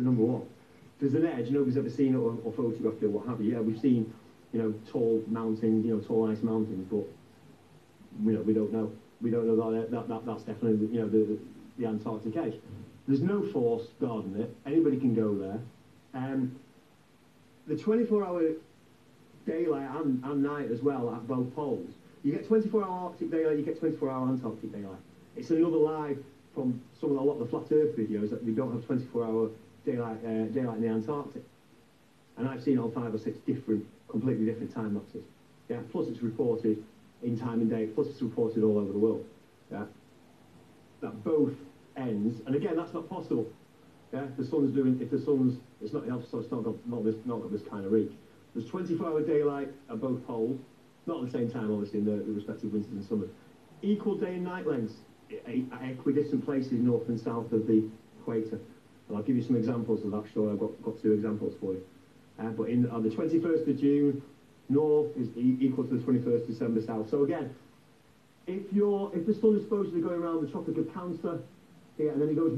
the number one. There's an edge, nobody's ever seen it or, or photographed it or what have you. Yeah, we've seen, you know, tall mountains, you know, tall ice mountains, but we know, we don't know. We don't know that, that, that that's definitely, you know, the, the Antarctic edge. There's no force guarding it. Anybody can go there. Um, the 24-hour daylight and, and night as well at both poles. You get 24-hour Arctic daylight, you get 24-hour Antarctic daylight. It's another lie from some of the, a lot of the flat Earth videos that we don't have 24-hour daylight, uh, daylight in the Antarctic. And I've seen on five or six different, completely different time lapses. Yeah. Plus it's reported in time and day. Plus it's reported all over the world. Yeah. That both ends, and again, that's not possible. Yeah. The sun's doing. If the sun's, it's not. It's not got not this not got this kind of reach. There's 24-hour daylight at both poles, not at the same time, obviously, in the, the respective winters and summers. Equal day and night lengths equidistant places north and south of the equator. And I'll give you some examples of that shortly. I've got, got two examples for you. Uh, but in, on the 21st of June, north is e equal to the 21st of December south. So again, if you're if the sun is supposedly going around the Tropic of Cancer, yeah, and then it goes